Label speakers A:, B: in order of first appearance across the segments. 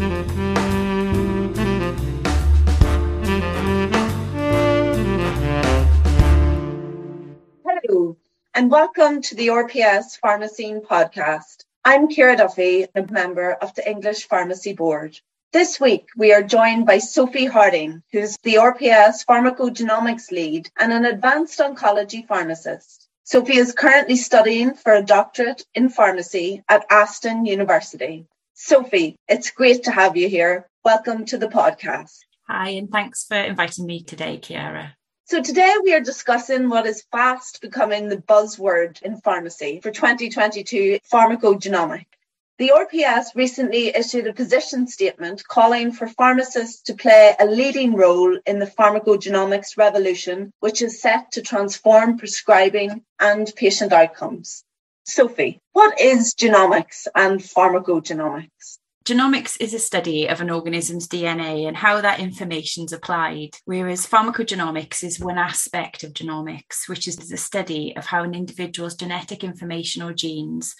A: Hello, and welcome to the RPS Pharma Scene podcast. I'm Ciara Duffy, a member of the English Pharmacy Board. This week, we are joined by Sophie Harding, who's the RPS Pharmacogenomics Lead and an advanced oncology pharmacist. Sophie is currently studying for a doctorate in pharmacy at Aston University. Sophie, it's great to have you here. Welcome to the podcast.
B: Hi, and thanks for inviting me today, Ciara.
A: So today we are discussing what is fast becoming the buzzword in pharmacy for 2022 pharmacogenomics. The RPS recently issued a position statement calling for pharmacists to play a leading role in the pharmacogenomics revolution, which is set to transform prescribing and patient outcomes. Sophie, what is genomics and pharmacogenomics?
B: Genomics is a study of an organism's DNA and how that information is applied, whereas pharmacogenomics is one aspect of genomics, which is the study of how an individual's genetic information or genes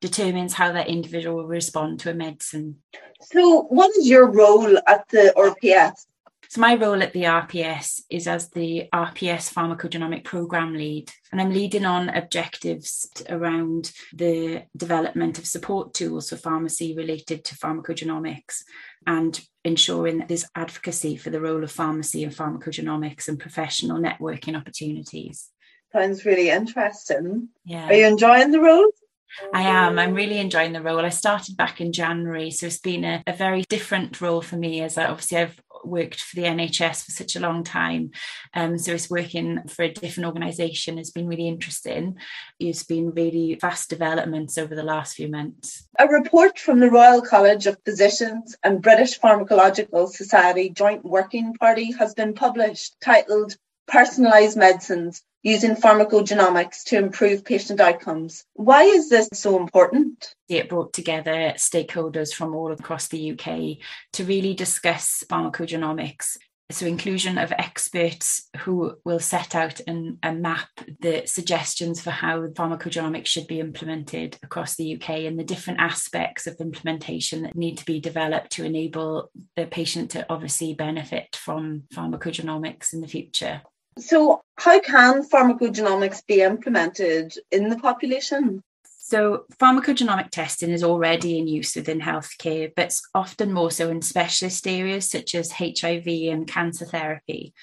B: determines how that individual will respond to a medicine.
A: So, what is your role at the RPS?
B: So, my role at the RPS is as the RPS pharmacogenomic program lead, and I'm leading on objectives around the development of support tools for pharmacy related to pharmacogenomics and ensuring that there's advocacy for the role of pharmacy in pharmacogenomics and professional networking opportunities.
A: Sounds really interesting. Yeah. Are you enjoying the role?
B: I am. I'm really enjoying the role. I started back in January, so it's been a, a very different role for me as I, obviously I've worked for the NHS for such a long time. Um, so it's working for a different organisation has been really interesting. It's been really fast developments over the last few months.
A: A report from the Royal College of Physicians and British Pharmacological Society Joint Working Party has been published titled Personalised Medicines using pharmacogenomics to improve patient outcomes. Why is this so important?
B: It brought together stakeholders from all across the UK to really discuss pharmacogenomics. So, inclusion of experts who will set out and, and map the suggestions for how pharmacogenomics should be implemented across the UK and the different aspects of implementation that need to be developed to enable the patient to obviously benefit from pharmacogenomics in the future.
A: So, how can pharmacogenomics be implemented in the population?
B: So, pharmacogenomic testing is already in use within healthcare, but it's often more so in specialist areas such as HIV and cancer therapy.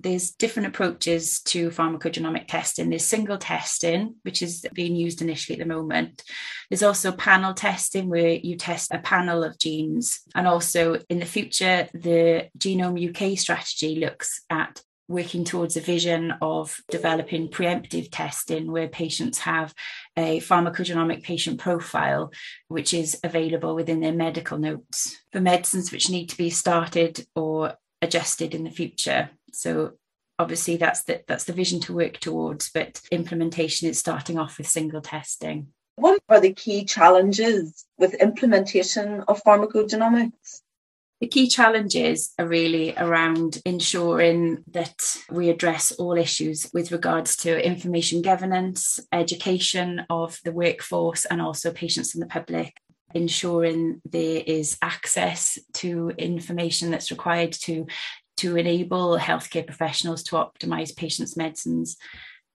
B: There's different approaches to pharmacogenomic testing. There's single testing, which is being used initially at the moment. There's also panel testing, where you test a panel of genes. And also in the future, the Genome UK strategy looks at working towards a vision of developing preemptive testing where patients have a pharmacogenomic patient profile, which is available within their medical notes for medicines which need to be started or adjusted in the future. So obviously that's the, that's the vision to work towards, but implementation is starting off with single testing.
A: What are the key challenges with implementation of pharmacogenomics?
B: The key challenges are really around ensuring that we address all issues with regards to information governance, education of the workforce, and also patients and the public. Ensuring there is access to information that's required to, to enable healthcare professionals to optimize patients' medicines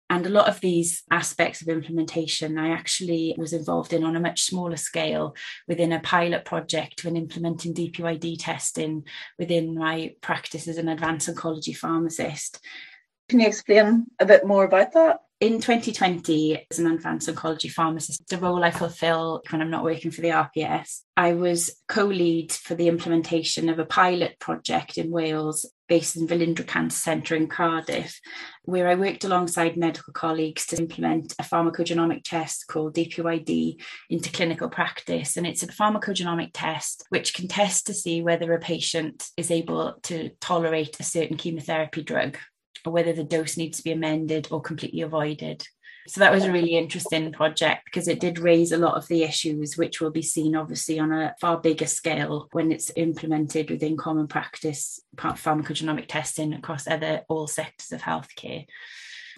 B: and a lot of these aspects of implementation, I actually was involved in on a much smaller scale within a pilot project when implementing DPYD testing within my practice as an advanced oncology pharmacist.
A: Can you explain a bit more about that?
B: In 2020, as an advanced oncology pharmacist, the role I fulfill when I'm not working for the RPS, I was co lead for the implementation of a pilot project in Wales based in Velindre Cancer Centre in Cardiff, where I worked alongside medical colleagues to implement a pharmacogenomic test called DPYD into clinical practice. And it's a pharmacogenomic test which can test to see whether a patient is able to tolerate a certain chemotherapy drug or whether the dose needs to be amended or completely avoided. So that was a really interesting project because it did raise a lot of the issues, which will be seen obviously on a far bigger scale when it's implemented within common practice pharmacogenomic testing across other all sectors of healthcare.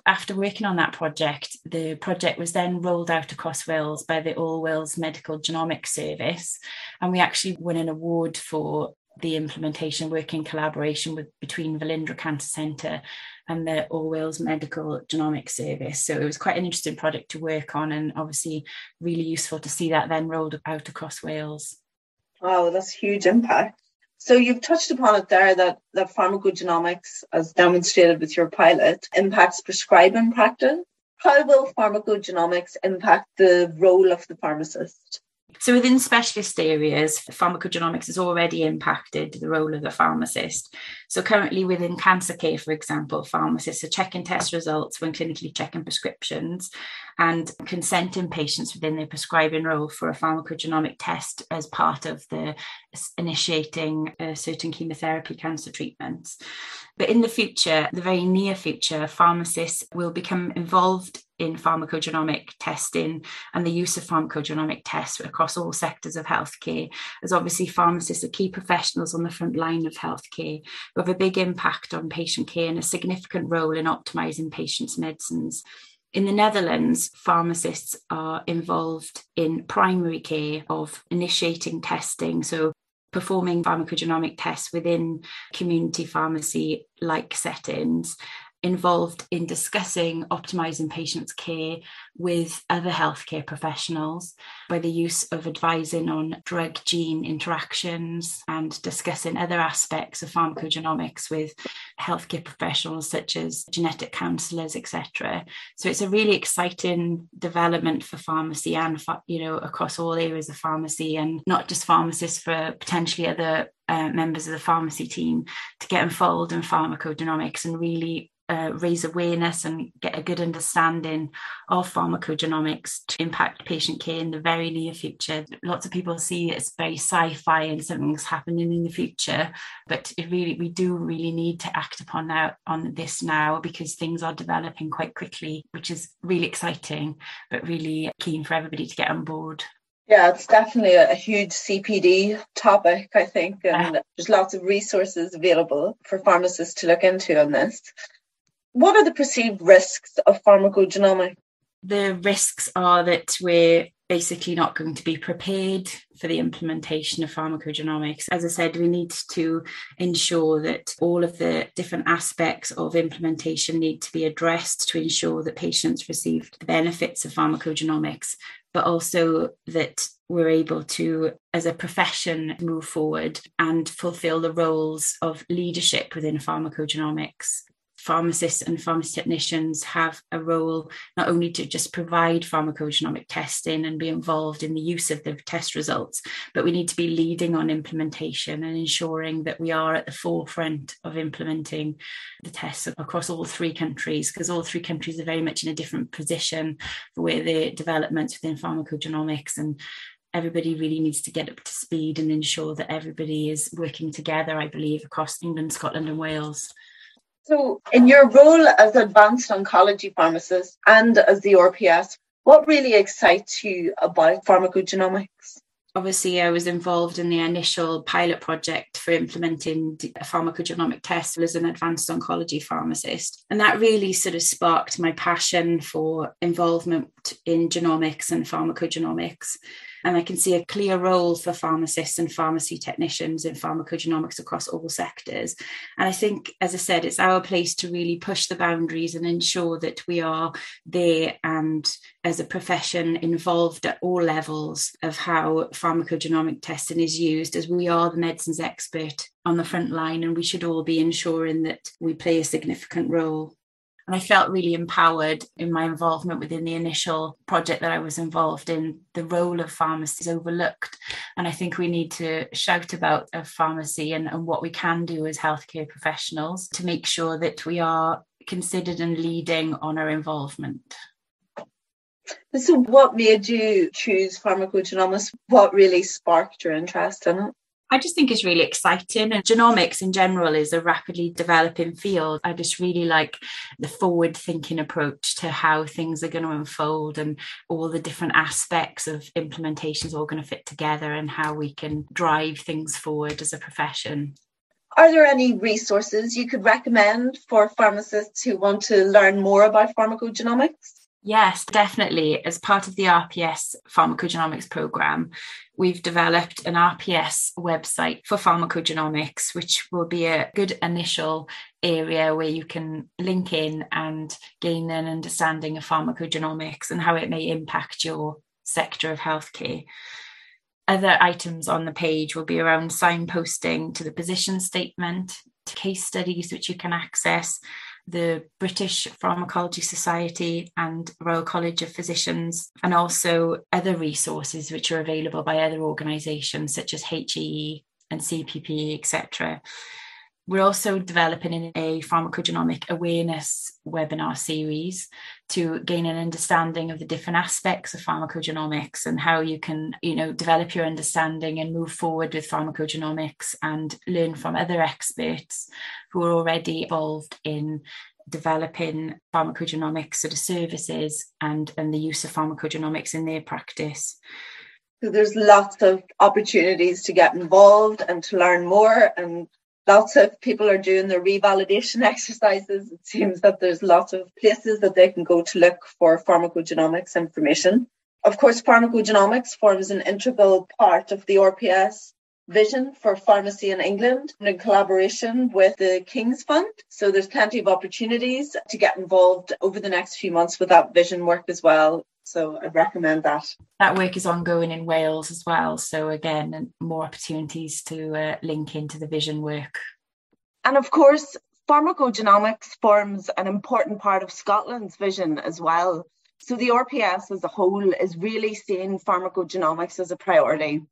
B: After working on that project, the project was then rolled out across Wales by the All Wales Medical Genomics Service. And we actually won an award for the implementation work in collaboration with between Velindre Cancer Centre and the All Wales Medical Genomics Service. So it was quite an interesting project to work on and obviously really useful to see that then rolled out across Wales.
A: Wow, that's huge impact. So you've touched upon it there that, that pharmacogenomics, as demonstrated with your pilot, impacts prescribing practice. How will pharmacogenomics impact the role of the pharmacist?
B: So within specialist areas, pharmacogenomics has already impacted the role of the pharmacist. So currently within cancer care, for example, pharmacists are checking test results when clinically checking prescriptions and consenting patients within their prescribing role for a pharmacogenomic test as part of the initiating certain chemotherapy cancer treatments. But in the future, the very near future, pharmacists will become involved in pharmacogenomic testing and the use of pharmacogenomic tests across all sectors of healthcare, as obviously pharmacists are key professionals on the front line of healthcare who have a big impact on patient care and a significant role in optimizing patients' medicines. In the Netherlands, pharmacists are involved in primary care of initiating testing. So performing pharmacogenomic tests within community pharmacy like settings involved in discussing optimizing patients' care with other healthcare professionals by the use of advising on drug gene interactions and discussing other aspects of pharmacogenomics with healthcare professionals such as genetic counselors etc so it's a really exciting development for pharmacy and you know across all areas of pharmacy and not just pharmacists for potentially other uh, members of the pharmacy team to get involved in pharmacogenomics and really uh, raise awareness and get a good understanding of pharmacogenomics to impact patient care in the very near future. Lots of people see it's very sci-fi and something's happening in the future, but it really we do really need to act upon that on this now because things are developing quite quickly, which is really exciting, but really keen for everybody to get on board.
A: Yeah, it's definitely a, huge CPD topic, I think, and there's lots of resources available for pharmacists to look into on this. What are the perceived risks of pharmacogenomics?
B: The risks are that we're basically not going to be prepared for the implementation of pharmacogenomics. As I said, we need to ensure that all of the different aspects of implementation need to be addressed to ensure that patients receive the benefits of pharmacogenomics, but also that we're able to, as a profession, move forward and fulfill the roles of leadership within pharmacogenomics pharmacists and pharmacy technicians have a role not only to just provide pharmacogenomic testing and be involved in the use of the test results, but we need to be leading on implementation and ensuring that we are at the forefront of implementing the tests across all three countries, because all three countries are very much in a different position for where the developments within pharmacogenomics and everybody really needs to get up to speed and ensure that everybody is working together, I believe, across England, Scotland, and Wales.
A: So, in your role as advanced oncology pharmacist and as the RPS, what really excites you about pharmacogenomics?
B: Obviously, I was involved in the initial pilot project for implementing a pharmacogenomic test as an advanced oncology pharmacist. And that really sort of sparked my passion for involvement in genomics and pharmacogenomics. And I can see a clear role for pharmacists and pharmacy technicians in pharmacogenomics across all sectors. And I think, as I said, it's our place to really push the boundaries and ensure that we are there and as a profession involved at all levels of how pharmacogenomic testing is used, as we are the medicines expert on the front line, and we should all be ensuring that we play a significant role. And I felt really empowered in my involvement within the initial project that I was involved in. The role of pharmacy is overlooked. And I think we need to shout about a pharmacy and, and what we can do as healthcare professionals to make sure that we are considered and leading on our involvement.
A: So, what made you choose pharmacogenomics? What really sparked your interest in it?
B: I just think it's really exciting. And genomics in general is a rapidly developing field. I just really like the forward thinking approach to how things are going to unfold and all the different aspects of implementations all going to fit together and how we can drive things forward as a profession.
A: Are there any resources you could recommend for pharmacists who want to learn more about pharmacogenomics?
B: Yes, definitely. As part of the RPS pharmacogenomics program, we've developed an RPS website for pharmacogenomics, which will be a good initial area where you can link in and gain an understanding of pharmacogenomics and how it may impact your sector of healthcare. Other items on the page will be around signposting to the position statement, to case studies which you can access, the British Pharmacology Society and Royal College of Physicians, and also other resources which are available by other organisations such as HEE and CPP, etc. We're also developing a pharmacogenomic awareness webinar series to gain an understanding of the different aspects of pharmacogenomics and how you can, you know, develop your understanding and move forward with pharmacogenomics and learn from other experts who are already involved in developing pharmacogenomics sort of services and, and the use of pharmacogenomics in their practice.
A: So there's lots of opportunities to get involved and to learn more and lots of people are doing their revalidation exercises. It seems that there's lots of places that they can go to look for pharmacogenomics information. Of course, pharmacogenomics forms an integral part of the RPS vision for pharmacy in England in collaboration with the King's Fund. So there's plenty of opportunities to get involved over the next few months with that vision work as well. So I'd recommend that.
B: That work is ongoing in Wales as well. So again, more opportunities to uh, link into the vision work.
A: And of course, pharmacogenomics forms an important part of Scotland's vision as well. So the RPS as a whole is really seeing pharmacogenomics as a priority.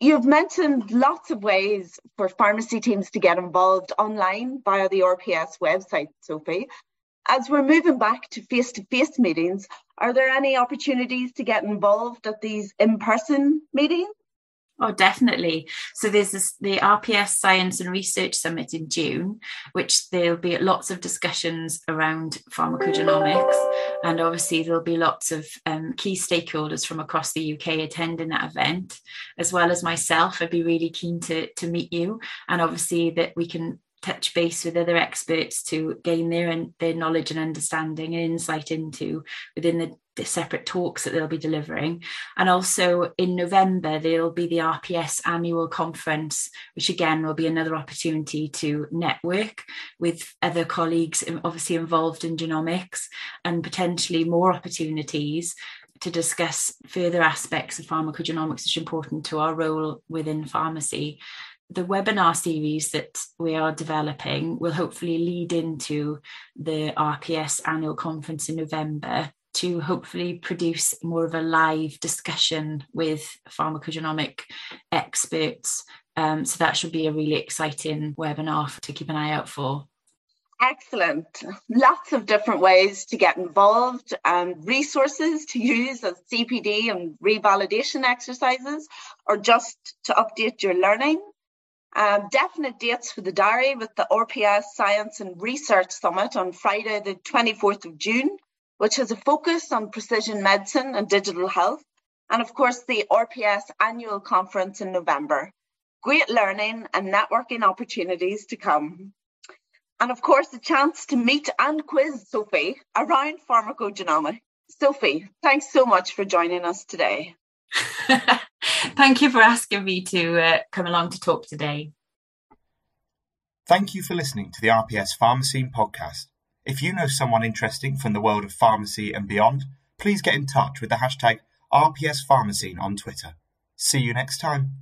A: You've mentioned lots of ways for pharmacy teams to get involved online via the RPS website, Sophie. As we're moving back to face to face meetings, are there any opportunities to get involved at these in person meetings?
B: Oh, definitely. So there's this, the RPS Science and Research Summit in June, which there'll be lots of discussions around pharmacogenomics. And obviously, there'll be lots of um, key stakeholders from across the UK attending that event, as well as myself. I'd be really keen to, to meet you. And obviously, that we can touch base with other experts to gain their their knowledge and understanding and insight into within the, separate talks that they'll be delivering. And also in November there'll be the RPS annual conference, which again will be another opportunity to network with other colleagues obviously involved in genomics and potentially more opportunities to discuss further aspects of pharmacogenomics which are important to our role within pharmacy the webinar series that we are developing will hopefully lead into the RPS annual conference in November to hopefully produce more of a live discussion with pharmacogenomic experts. Um, so that should be a really exciting webinar to keep an eye out for.
A: Excellent. Lots of different ways to get involved and resources to use as CPD and revalidation exercises or just to update your learning. Um, definite dates for the diary with the RPS Science and Research Summit on Friday, the 24th of June, which has a focus on precision medicine and digital health. And of course, the RPS annual conference in November. Great learning and networking opportunities to come. And of course, a chance to meet and quiz Sophie around pharmacogenomics. Sophie, thanks so much for joining us today.
B: Thank you for asking me to uh, come along to talk today.
C: Thank you for listening to the RPS Pharma Scene podcast. If you know someone interesting from the world of pharmacy and beyond, please get in touch with the hashtag RPS Pharmacy on Twitter. See you next time.